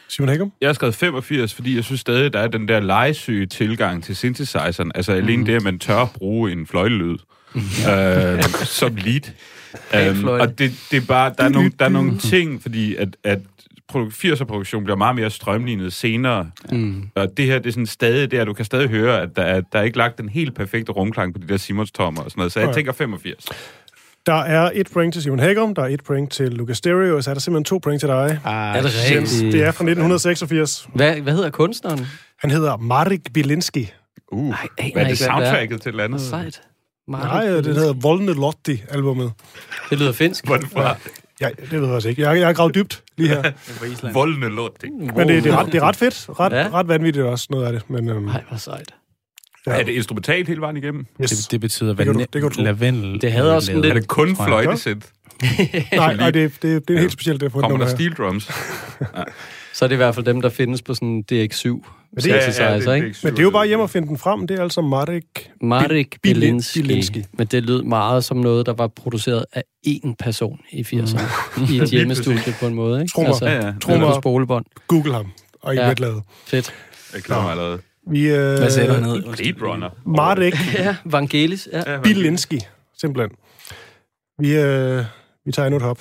A: Simon Hækkum?
D: Jeg har skrevet 85, fordi jeg synes stadig, der er den der legesyge tilgang til synthesizeren. Altså alene
C: Mhm.
D: det, at man tør at bruge en fløjtelyd øh, som lead. Øhm,
C: fløjte.
D: og det, det er bare, der er, nogle, der er nogle ting, fordi at, at produ- 80'er-produktion bliver meget mere strømlignet senere.
C: Mm.
D: Og det her, det er sådan stadig der, du kan stadig høre, at der er, der er ikke lagt den helt perfekte rumklang på de der Simons-tommer og sådan noget. Så jeg
A: Nej.
D: tænker 85.
A: Der er et point til Simon Hækkum, der er et point til Lucas Stereo, og så er der simpelthen to point til dig.
C: Er det
A: Jens,
C: rigtigt?
A: det er fra 1986.
C: Hvad, hvad hedder kunstneren?
A: Han hedder Marek Bilinski.
D: Uh,
C: aner
D: hvad er det
C: ikke, hvad det er.
D: soundtracket til et eller
C: Marek,
A: Nej, det hedder Volne Lotti-albumet.
C: Det lyder finsk.
D: Hvor det fra?
A: Ja, det ved jeg også ikke. Jeg, jeg har gravet dybt lige her.
D: Volne Lotti.
A: Men det, det, er ret, det er ret fedt. Ret,
C: ja.
A: ret vanvittigt også, noget af det. Men, øhm,
C: Ej, hvor sejt.
A: Ja.
D: Er det instrumentalt hele vejen igennem?
A: Yes.
E: Det, det betyder
A: det du, det
E: lavendel.
C: Det havde også
E: lidt...
D: Er det kun fløjtesæt?
A: nej, nej, det, det, det er helt specielt. Det
D: Kommer der steel drums?
C: Så er det i hvert fald dem, der findes på sådan DX7 men
A: det,
C: ja, ja, sig, ja, altså, det, ikke?
A: Det, Men det er jo bare hjem og finde den frem. Det er altså Marek...
C: Marek Bielinski.
A: Bielinski.
C: Men det lød meget som noget, der var produceret af én person i 80'erne. Mm. I et hjemmestudie på en måde, ikke? Altså,
D: ja, ja.
C: Trummer. spolebånd.
A: Google ham. Og I
C: ja.
A: bliver
C: Fedt.
D: Jeg klarer mig allerede.
A: Vi, øh,
E: Hvad sagde du ned?
D: Blade Runner.
A: Marek.
C: ja, Vangelis. Ja.
D: ja
A: simpelthen. Vi, øh, vi tager endnu et hop.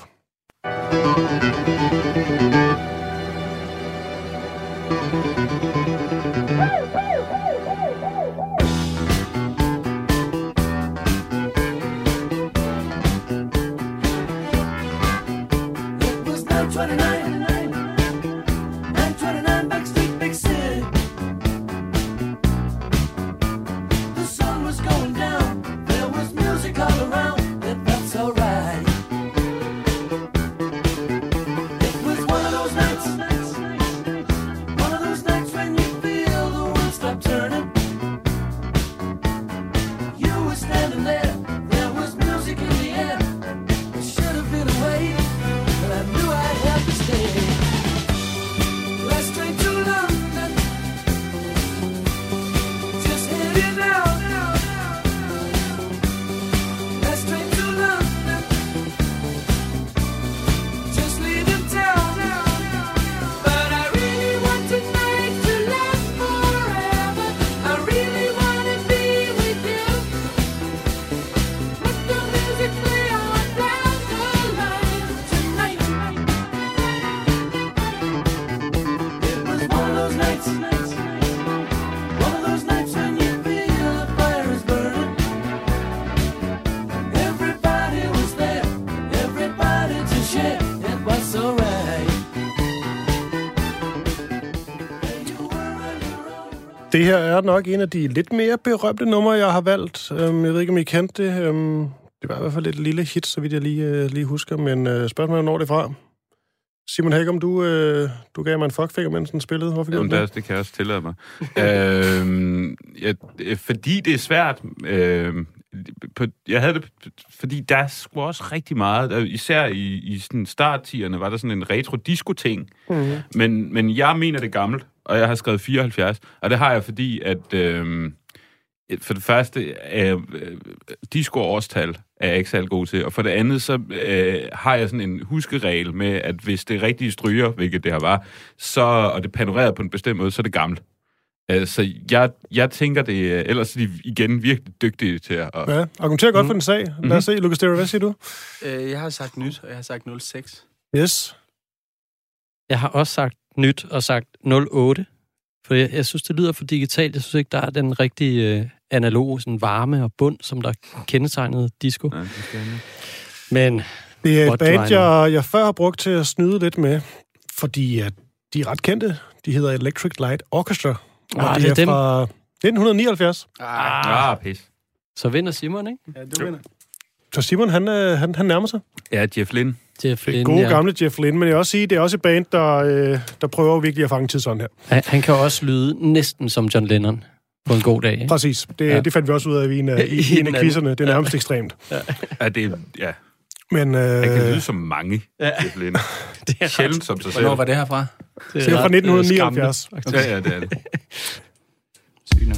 A: Det her er nok en af de lidt mere berømte numre, jeg har valgt. Øhm, Jeg ved ikke, om I kendte det. Øhm, Det var i hvert fald et lille hit, så vidt jeg lige, øh, lige husker. Men øh, spørgsmålet er, når det er fra. Simon Hækkum, du, øh, du gav mig en fuckfinger, mens den spillede. Hvorfor gjorde
D: Jamen,
A: du
D: det,
A: det?
D: kan jeg også tillade mig. øhm, jeg, øh, fordi det er svært. Øh, på, jeg havde det, fordi der er sgu også rigtig meget, især i, i sådan starttierne, var der sådan en retro-disco-ting.
A: Mm.
D: Men, men jeg mener det gammelt, og jeg har skrevet 74. Og det har jeg, fordi at... Øh, for det første, øh, øh, disco-årstal er jeg ikke særlig god til, og for det andet, så øh, har jeg sådan en huskeregel med, at hvis det er rigtige stryger, hvilket det her var, så, og det panoreret på en bestemt måde, så er det gammelt. Øh, så jeg, jeg tænker det, øh, ellers er de igen virkelig dygtige til at... Og,
A: Ja, argumenterer godt for den sag. Lad os se. Lucas Stereo, hvad siger du?
E: Øh, jeg har sagt nyt, og jeg har sagt 06.
A: Yes.
C: Jeg har også sagt nyt og sagt 08, for jeg, jeg synes, det lyder for digitalt. Jeg synes ikke, der er den rigtige øh, analoge sådan varme og bund, som der kendetegnede disco.
D: Nej, det.
C: Men
A: Det er et band, jeg, jeg før har brugt til at snyde lidt med, fordi at de er ret kendte. De hedder Electric Light Orchestra. Og
C: Ah,
A: de
C: det er
A: er
C: dem.
A: fra 1979.
D: Ah, pis.
C: så vinder Simon, ikke?
E: Ja, du vinder.
A: Så Simon, han, øh, han, han nærmer sig.
D: Ja, Jeff Lynne.
C: Jeff
A: Det
C: Lynne,
A: gode
C: ja.
A: gamle Jeff Lynne, men jeg vil også sige, det er også et band, der, øh, der prøver virkelig at fange tidsånden her.
C: Han, han kan også lyde næsten som John Lennon på en god dag. Ikke?
A: Præcis. Det,
C: Ja.
A: ja. det fandt vi også ud af i en af, i,
C: I
A: en af quizzerne. Det er nærmest ekstremt.
D: Ja, det, ja.
A: Men
D: Han kan
A: øh,
D: lyde som mange, Jeff Lynne.
C: Det er
D: Sjældent som sig selv.
E: Hvornår var det herfra?
C: det
A: det er fra
C: ret, øh,
A: 1979.
C: skræmmende.
D: Ja, ja, det er det.
E: Sygt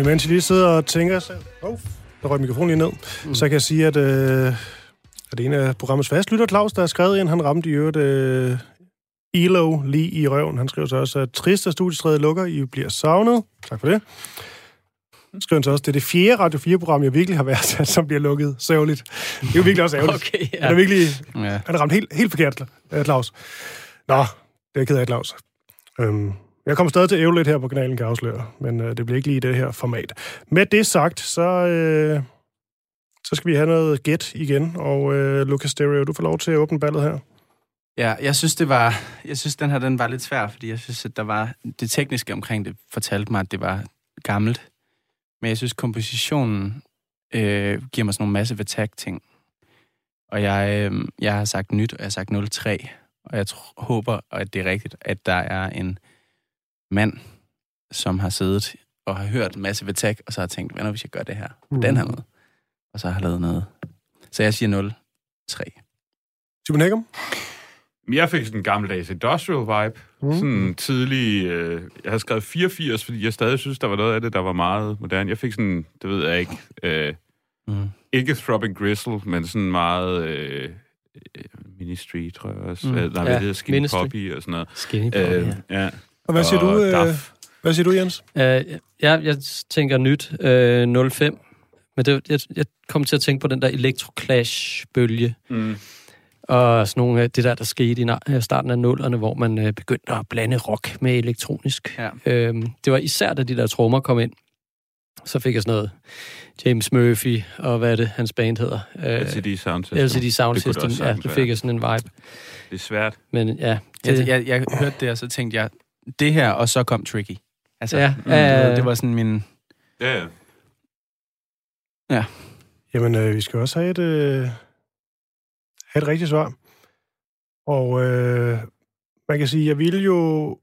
A: imens I lige sidder og tænker sig... Oh, der røg mikrofonen lige ned. Mm. Så kan jeg sige, at, øh, at det er en af programmets fastlytter, Claus, der har skrevet ind. Han ramte i øvrigt øh, Elo lige i røven. Han skriver så også, at trist, at studiestredet lukker. I bliver savnet. Tak for det. Så skriver han så også, det er det fjerde Radio 4-program, jeg virkelig har været, som bliver lukket. Sørgeligt. Det er jo virkelig også ærgerligt.
C: Okay,
A: Ja. Han er virkelig
E: Ja.
A: han er ramt helt, helt forkert, Claus. Nå, det er jeg ked af, Claus. Øhm, jeg kommer stadig til at æve lidt her på kanalen, kan jeg afsløre, men øh, det bliver ikke lige i det her format. Med det sagt, så, øh, så skal vi have noget gæt igen, og øh, Lucas Stereo, du får lov til at åbne ballet her.
E: Ja, jeg synes, det var... Jeg synes, den her den var lidt svær, fordi jeg synes, at der var... Det tekniske omkring det fortalte mig, at det var gammelt. Men jeg synes, kompositionen øh, giver mig sådan nogle masse attack-ting. Og jeg, øh, jeg har sagt nyt, og jeg har sagt 03. Og jeg tr- håber, at det er rigtigt, at der er en mand, som har siddet og har hørt Massive Attack, og så har tænkt, hvad nu hvis jeg gør det her på
A: Mhm.
E: den her måde? Og så har lavet noget. Så jeg siger 03.
A: Simon Hækkum?
D: Jeg fik sådan en gammeldags industrial vibe.
A: Mm.
D: Mm. Sådan tidlig... Øh, jeg har skrevet 84, fordi jeg stadig synes, der var noget af det, der var meget moderne. Jeg fik sådan, det ved jeg ikke, øh,
E: Mm.
D: ikke Throbbing Gristle, men sådan meget øh, øh, Ministry, tror jeg også.
E: Mm.
D: Mm. Øh, nej,
C: Ja,
D: hvad det hedder, Skinny
C: Ministry.
D: Poppy og sådan noget.
C: Skinny
D: Øh,
C: øh,
D: ja.
A: Og hvad siger du, øh, hvad siger du Jens?
C: uh, jeg, jeg tænker nyt øh, 05. Men det, jeg, jeg kom til at tænke på den der Electroclash-bølge.
D: Mm.
C: Og sådan nogle af det der, der skete i øh, starten af nullerne, hvor man øh, begyndte at blande rock med elektronisk.
E: Ja.
C: Øhm, det var især, da de der trommer kom ind. Så fik jeg sådan noget James Murphy, og hvad er det, hans band hedder? Øh,
D: LCD Sound System.
C: LCD Sound
D: Det
C: System. Ja, det fik jeg sådan en vibe.
D: Det er svært.
C: Men ja,
E: Jeg,
C: det,
E: jeg, jeg hørte det, og så tænkte jeg, det her, og så kom Tricky. Altså,
C: Ja,
E: mm, det, var,
C: øh,
E: det var sådan min...
D: Ja, ja.
A: Jamen, øh, vi skal også have et, øh, have et rigtigt svar. Og øh, man kan sige, jeg ville jo...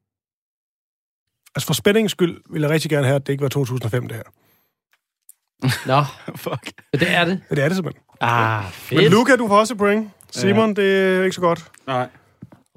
A: Altså for spændingens skyld ville jeg rigtig gerne have, at det ikke var 2005, det her.
C: Nå,
E: Fuck.
C: men det er det.
A: Ja, det er det simpelthen.
C: Ah,
A: Men
C: fedt.
A: Luca, du får også et point. Simon, det er ikke så godt.
D: Nej.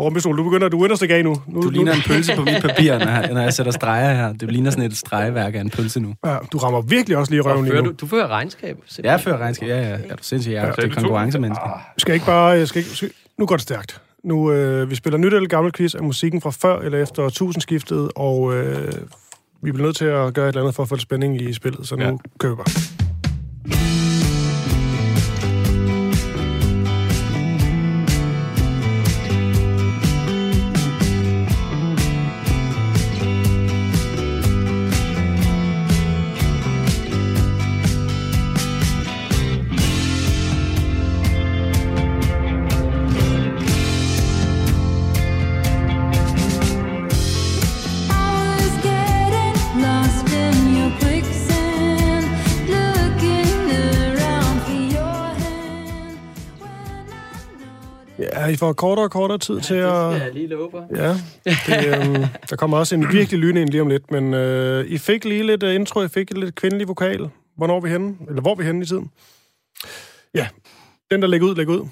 A: Rumpistol, du begynder, du ender stikke af nu. nu
E: Du ligner
A: nu,
E: en pølse på mit papir, når jeg, når jeg sætter streger her. Det ligner sådan et stregeværk af en pølse nu.
A: Ja, du rammer virkelig også lige røven lige
C: fører
A: nu.
C: du, du fører regnskab.
E: Jeg fører regnskab. Ja, ja. Er du sindssygt? Jeg er
A: Ja,
D: er
E: det konkurrencemenneske.
A: Skal ikke bare... Jeg skal ikke, skal, nu går det stærkt. Nu, øh, vi spiller nyt eller gammel quiz af musikken fra før eller efter tusindskiftet, og øh, vi bliver nødt til at gøre et eller andet for at få lidt spænding i spillet, så nu
D: Ja.
A: kører får kortere og kortere tid til at...
C: jeg lige love for.
A: Ja, det, øhm, der kommer også en virkelig lyn ind lige om lidt, men øh, I fik lige lidt uh, intro, I fik lidt kvindelig vokal. Hvornår er vi henne? Eller hvor er vi henne i tiden? Ja, den der lægger ud, lægger ud.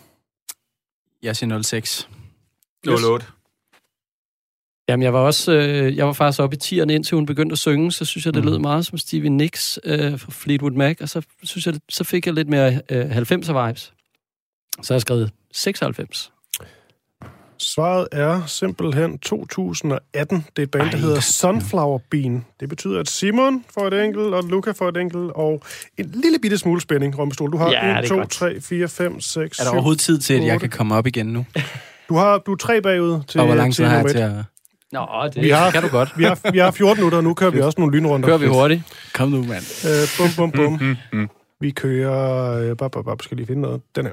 E: Jeg siger 06.
D: 08.
C: Jamen, jeg var også, øh, jeg var faktisk oppe i tierne, indtil hun begyndte at synge, så synes jeg, det lød meget som Stevie Nicks øh, fra Fleetwood Mac, og så, synes jeg, så fik jeg lidt mere øh, 90'er vibes. Så har jeg skrevet 96.
A: Svaret er simpelthen 2018. Det er et band, der hedder Sunflower Bean. Det betyder, at Simon får et enkelt, og Luca får et enkelt, og en lille bitte smule spænding, Rommestol. Du har
C: Ja, det
A: 1,
C: er
A: 2,
C: godt.
A: 3, 4, 5, 6,
E: Er der
A: 7.
E: overhovedet tid til, at jeg kan komme op igen nu?
A: Du har du er tre bagud til,
E: Og hvor lang tid
A: til
E: har jeg til at...
C: Nå, det
A: Vi har,
C: kan du godt.
A: Vi har, vi har 14 minutter, og nu kører vi også nogle lynrunder.
C: Kører vi hurtigt.
E: Kom nu, mand.
A: Øh, bum, bum, bum.
D: Mm.
A: Vi kører... Øh, bap, bap, bap. Skal lige finde noget. Den her.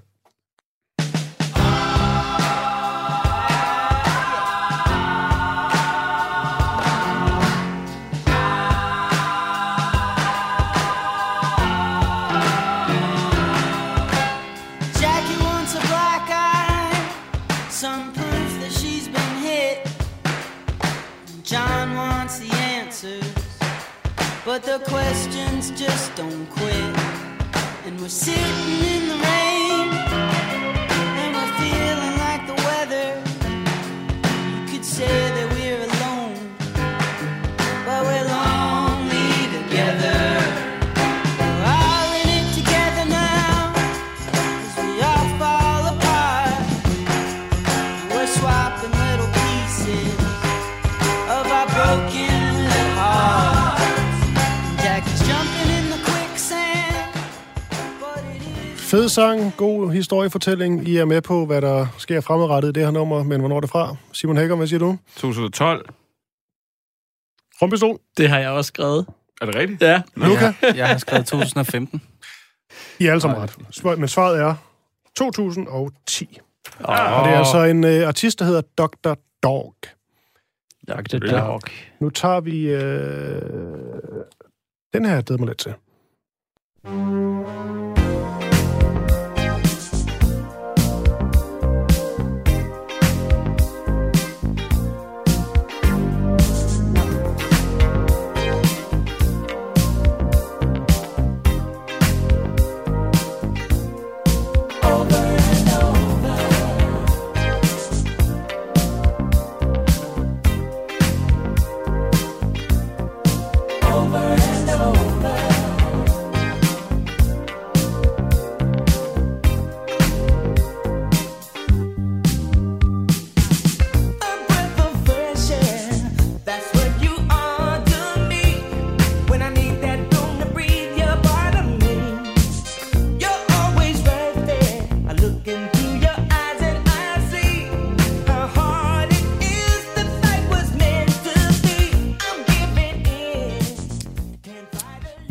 H: We're sitting in the rain,
A: Fed sang, god historiefortælling. I er med på, hvad der sker fremadrettet i det her nummer, men hvornår er det fra? Simon Hækker, hvad siger du?
D: 2012.
A: Rumpistol?
C: Det har jeg også skrevet.
D: Er det rigtigt?
C: Ja.
A: Luca?
E: Jeg har skrevet 2015.
A: I er alle sammen ret. Men svaret er 2010.
C: Oh,
A: Og det er altså en øh, artist, der hedder Dr. Dog.
C: Dr. Dog.
A: Nu tager vi... Øh... Den her, jeg mig lidt til.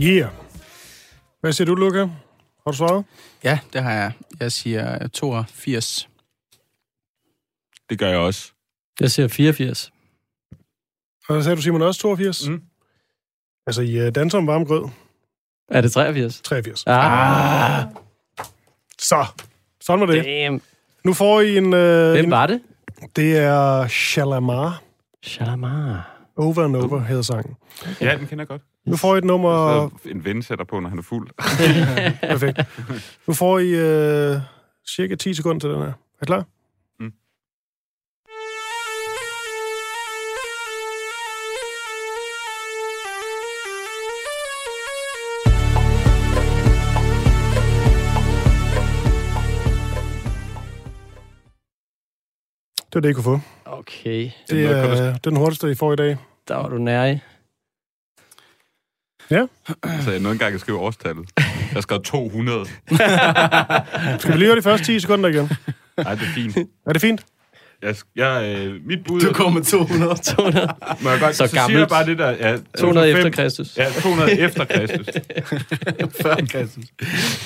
A: Yeah. Hvad siger du, Luca? Har du svaret?
E: Ja, det har jeg. Jeg siger 82.
D: Det gør jeg også.
C: Jeg siger 84.
A: Og så sagde du, Simon, også 82?
D: Mm.
A: Altså, I uh, danser om varm grød.
C: Er det 83?
A: 83.
C: Ah,
A: Så, sådan var det.
C: damn.
A: Nu får I en... Øh,
C: Hvem
A: en
C: var det?
A: det er Shalamar.
C: Shalamar.
A: Over and Over hedder sangen.
D: Ja, den kender jeg godt.
A: Nu får I et nummer...
D: En ven sætter på, når han er fuld.
A: Perfekt. Nu får I øh, cirka 10 sekunder til den her. Er I klar?
D: Mm.
A: Det var det, I kunne få.
C: Okay,
A: Det
D: kan du-
A: er den hurtigste, I får i dag.
C: der var du nær i.
D: Så jeg nåede engang at skrive årstallet. Jeg skrev 200.
A: Skal vi lige høre de første 10 sekunder igen?
D: Nej, det er fint.
A: Er det fint?
D: Jeg, jeg, øh, mit bud...
E: Du med 200.
C: 200,
D: Må jeg godt,
C: Så
D: så, så siger
C: gammelt.
D: jeg bare det der... Ja,
C: 200 efter
D: 2005
C: Kristus.
D: Ja, 200 efter Kristus.
E: Før Kristus.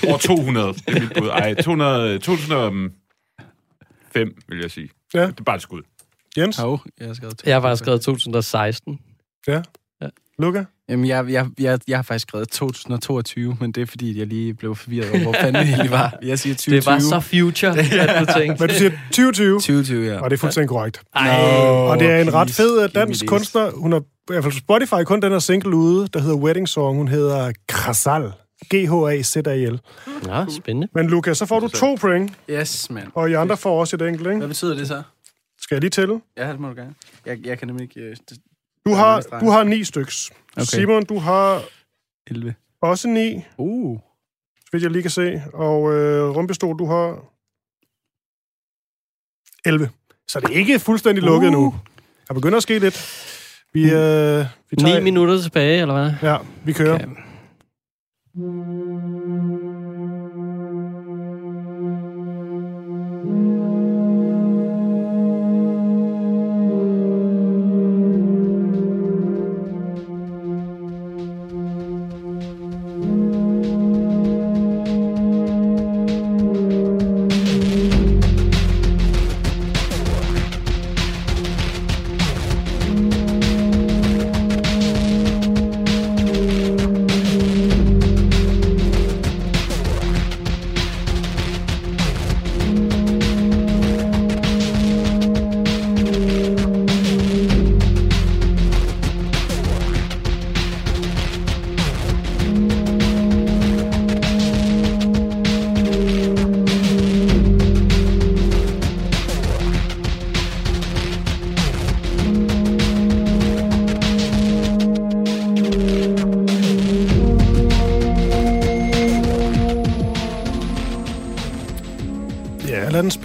D: År 200, det er mit bud. Ej, 200, 2005, vil jeg sige.
A: Ja.
D: Det er bare et skud.
A: Jens?
E: Hov, jeg har skrevet 200.
C: Jeg har bare skrevet 2016.
A: Ja.
C: Ja.
A: Luca?
E: Jamen, jeg, jeg, jeg, jeg har faktisk skrevet 2022, men det er fordi, jeg lige blev forvirret over, hvor fanden det egentlig var. Jeg siger 2020.
C: Det var så future, at du tænkte.
A: Men du siger 2020,
E: 2020, ja.
A: og det er fuldstændig korrekt.
C: Ej,
A: Og det er en ret fed øh, dansk kunstner. Hun har i hvert fald på Spotify kun den her single ude, der hedder Wedding Song. Hun hedder Krasal. G-H-A-Z-A-L.
C: Nå, spændende.
A: Men Lukas, så får du to point,
E: Yes, mand.
A: og I andre får også et enkelt, ikke?
E: Hvad betyder det så?
A: Skal jeg lige tælle?
E: Ja, det må du gerne. Jeg, jeg kan nemlig ikke... øh, det-
A: Du har, du har ni styks.
E: Okay.
A: Simon, du har
E: 11.
A: også ni,
E: Uh.
A: så vidt jeg lige kan se. Og øh, Rumpestol, du har 11. Så det er ikke fuldstændig lukket nu. Der begynder at ske lidt. Vi, øh, vi tager...
C: Ni minutter tilbage, eller hvad?
A: Ja, vi kører.
C: Okay.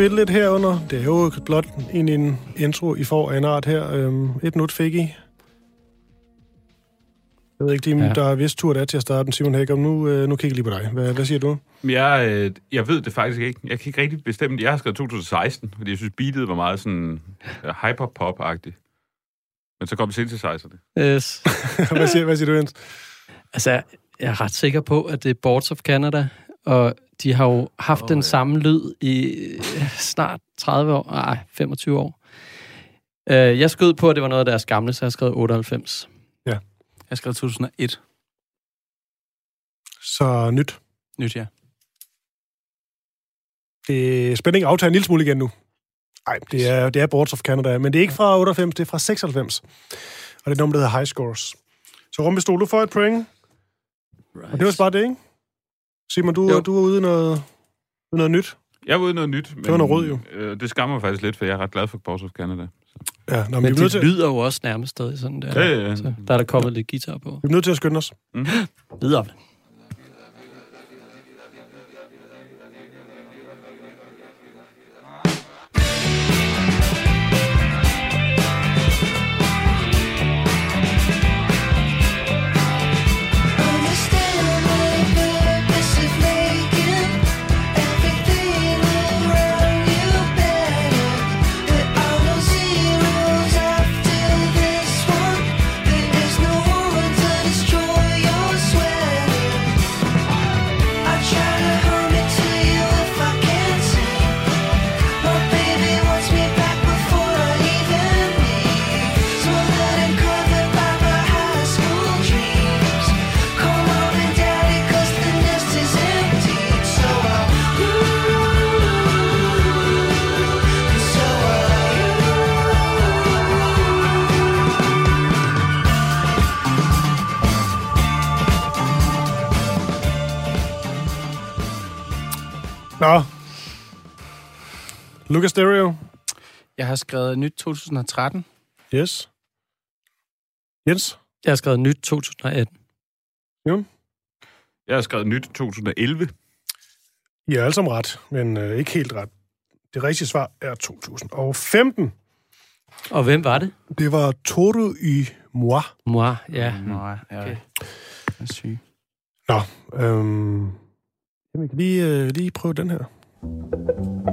A: Spille lidt herunder. Det er jo blot en, en intro, I får af en art her. Øhm, et minut fik I. Jeg ved ikke, Dim,
C: Ja.
A: der er vist tur der til at starte den, Simon Hækker. Nu, øh, nu kigger jeg lige på dig. Hvad, hvad siger du?
D: Jeg, øh, jeg ved det faktisk ikke. Jeg kan ikke rigtig bestemme det. Jeg har skrevet 2016, fordi jeg synes, beatet var meget sådan uh, hyperpop-agtigt. Men så kom synthesizerne.
C: Yes.
A: hvad, siger, hvad siger du, Jens?
C: Altså, jeg er ret sikker på, at det er Boards of Canada, og de har jo haft oh, den
E: ja.
C: samme lyd i øh, snart 30 år, nej, 25 år. Uh, jeg skød på, at det var noget af deres gamle, så jeg skrev 98.
E: Jeg skrev 2001.
A: Så nyt.
E: Nyt, ja.
A: Det er spænding aftager en lille smule igen nu. Nej, det er, det er Boards of Canada, men det er ikke fra 98, det er fra 96. Og det er nummer, der hedder High Scores. Så Rumpestol, du får et point.
C: Right.
A: Og det var bare det, ikke? Simon, du,
C: Jo.
A: du er ude i noget, noget nyt.
D: Jeg var ude i noget nyt. Men,
A: var noget rød, jo.
D: Øh, det skammer mig faktisk lidt, for jeg er ret glad for Boss of Canada.
A: Ja, nå, men,
C: Men
A: er
C: det
A: til,
C: lyder jo også nærmest stadig sådan der.
D: Ja, ja, ja.
C: Så der er der kommet lidt guitar på.
A: vi er nødt til at skynde os.
C: Videre.
A: Nå. Lucas Stereo.
E: Jeg har skrevet nyt 2013.
A: Yes. Jens.
C: Jeg har skrevet nyt 2018.
D: Jeg har skrevet nyt 2011.
A: I er alle sammen ret, men øh, ikke helt ret. Det rigtige svar er 2015.
C: Og hvem var det?
A: Det var Toru y Moi.
C: Moi, ja.
E: Nå, ja.
C: Okay.
E: Okay. Jeg er syg.
A: Nå, øhm, jamen, vi kan lige, øh, lige prøve den her.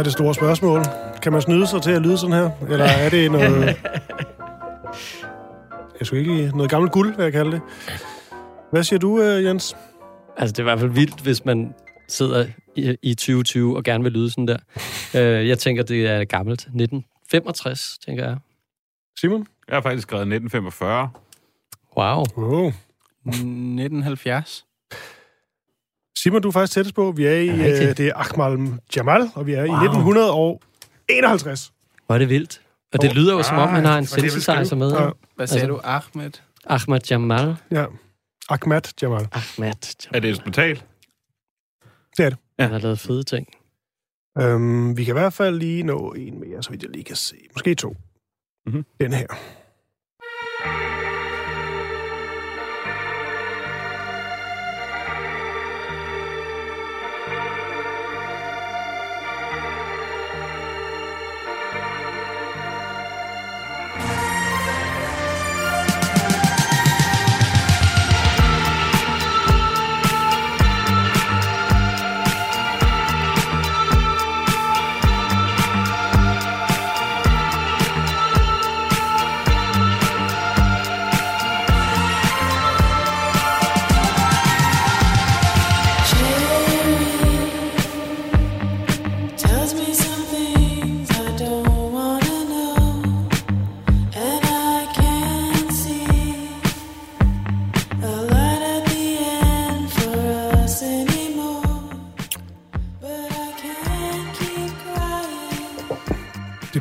A: Er det store spørgsmål. Kan man snyde sig til at lyde sådan her? Eller er det noget... Jeg skulle ikke noget gammelt guld, vil jeg kalde det. Hvad siger du, øh, Jens?
C: Altså, det er i hvert fald vildt, hvis man sidder i, i 2020 og gerne vil lyde sådan der. øh, jeg tænker, det er gammelt. 1965, tænker jeg.
A: Simon?
D: Jeg har faktisk skrevet 1945.
C: Wow.
A: Wow.
E: 1970.
A: Simon, du er faktisk tættest på. Vi er i,
C: Ja,
A: øh, det er Ahmal Jamal, og vi er i
C: Wow.
A: 1951.
C: Hvor er det vildt. Og det lyder jo, som om han har en synthesizer med.
A: skrive. Ja.
E: Hvad sagde
C: Altså-
E: du? Ahmed?
C: Ahmad Jamal.
A: Ja. Ahmad Jamal.
C: Ahmad
D: Er
C: Jamal.
D: det instrumental?
A: Det er det.
C: Han har lavet fede ting.
A: Øhm, vi kan i hvert fald lige nå en mere, så vidt jeg lige kan se. Måske to.
D: Mhm.
A: Den her.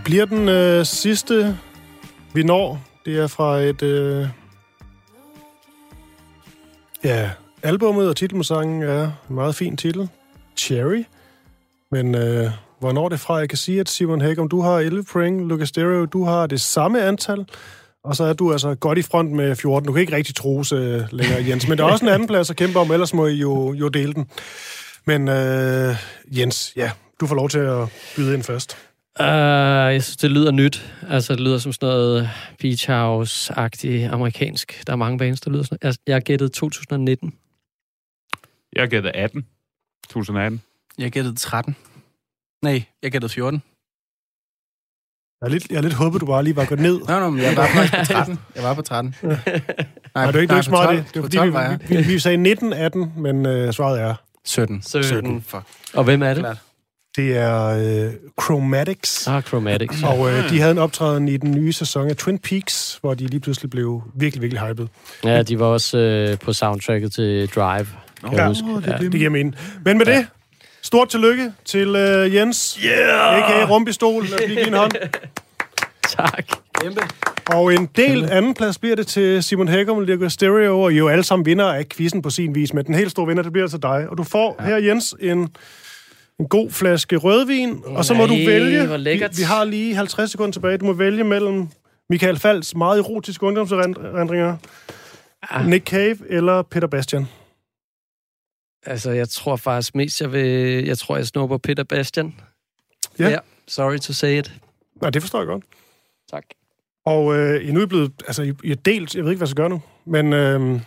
A: Bliver den øh, sidste, vi når. Det er fra et... Øh, ja, albummet og titelmusangen er en meget fin titel. Cherry. Men øh, hvornår er det fra? Jeg kan sige, at Simon Hækkum, du har 11 point. Lucas Stereo, du har det samme antal. Og så er du altså godt i front med 14. Du kan ikke rigtig trose øh, længere, Jens. Men der er også en anden plads at kæmpe om, ellers må I jo, jo dele den. Men øh, Jens, ja, du får lov til at byde ind først.
C: Uh, jeg synes, det lyder nyt. Altså, det lyder som sådan noget Beach House-agtigt amerikansk. Der er mange bands, der lyder sådan Jeg, jeg har gættet 2019.
D: Jeg gætter 18. 2018.
E: Jeg gættede 13. Nej, jeg gættede 14.
A: Jeg er lidt, jeg er lidt håbet, du bare lige var gået ned.
E: Nå, nå, men jeg var faktisk på 13. Jeg var på 13. Nej,
A: Nej, det er ikke, du ikke
E: på
A: smart
E: 12.
A: det. Det var
E: På
A: fordi,
E: 12 var jeg.
A: vi, vi, vi sagde 19, 18, men øh, svaret er,
E: 17.
C: 17.
A: 17.
E: Fuck.
C: Og hvem er det?
E: Klart.
A: Det er øh, Chromatics.
C: Ah, Chromatics.
A: Og øh, de havde en optræden i den nye sæson af Twin Peaks, hvor de lige pludselig blev virkelig, virkelig hyped.
C: Ja, de var også øh, på soundtracket til Drive. Kan jeg
A: Ja,
C: huske. Ja.
A: Det giver mening. Men med det, stort tillykke til øh, Jens, yeah! a.k.a. Rumpistol. Lad os lige give en hånd.
C: Tak.
E: Kæmpe.
A: Og en del anden plads bliver det til Simon Hækkum, Lirgo Stereo, og I er jo alle sammen vinder af quizzen på sin vis, men den helt store vinder, det bliver til dig. Og du får ja. her, Jens, en, en god flaske rødvin, og så må du vælge. Vi, vi har lige 50 sekunder tilbage. Du må vælge mellem Michael Falds meget erotiske ungdomserindringer,
C: Ah.
A: Nick Cave eller Peter Bastian.
C: Altså, jeg tror faktisk mest, jeg vil... Jeg tror, jeg snupper Peter Bastian.
A: Ja.
C: Sorry to say it.
A: Nej, det forstår jeg godt.
C: Tak.
A: Og øh, I er nu blevet, altså I, I er delt, jeg ved ikke, hvad jeg skal gøre nu, men øh,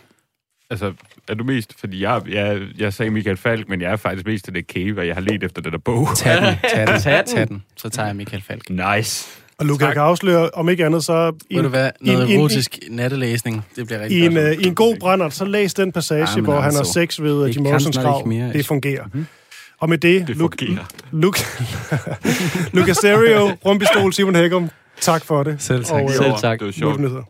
D: Altså, er du mest... Fordi jeg, jeg, jeg sagde Michael Falk, men jeg er faktisk mest til det cave, og jeg har let efter den der bog.
E: Tag den, tag den,
C: Tag den.
E: tag den. Så tager jeg Michael Falk.
D: Nice.
A: og Luca kan afsløre, om ikke andet, så i,
E: Ved du hvad?
A: en-
E: Noget
A: en-
E: erotisk nattelæsning. Det bliver rigtig
A: i, en,
E: godt.
A: øh, i en god brændert, så læs den passage,
E: Ja,
A: hvor han har
E: altså,
A: sex ved
E: det
A: Jim Morrisons grav. Det
E: altså.
A: fungerer. Mm-hmm. Og med det,
D: Det
A: Lu-
D: fungerer.
A: Lu- Lucas Stereo, Rumpistol, Simon Hækkum, tak for det.
E: Selv tak.
A: Og, øh,
C: Selv tak.
D: Det var
A: er
D: sjovt.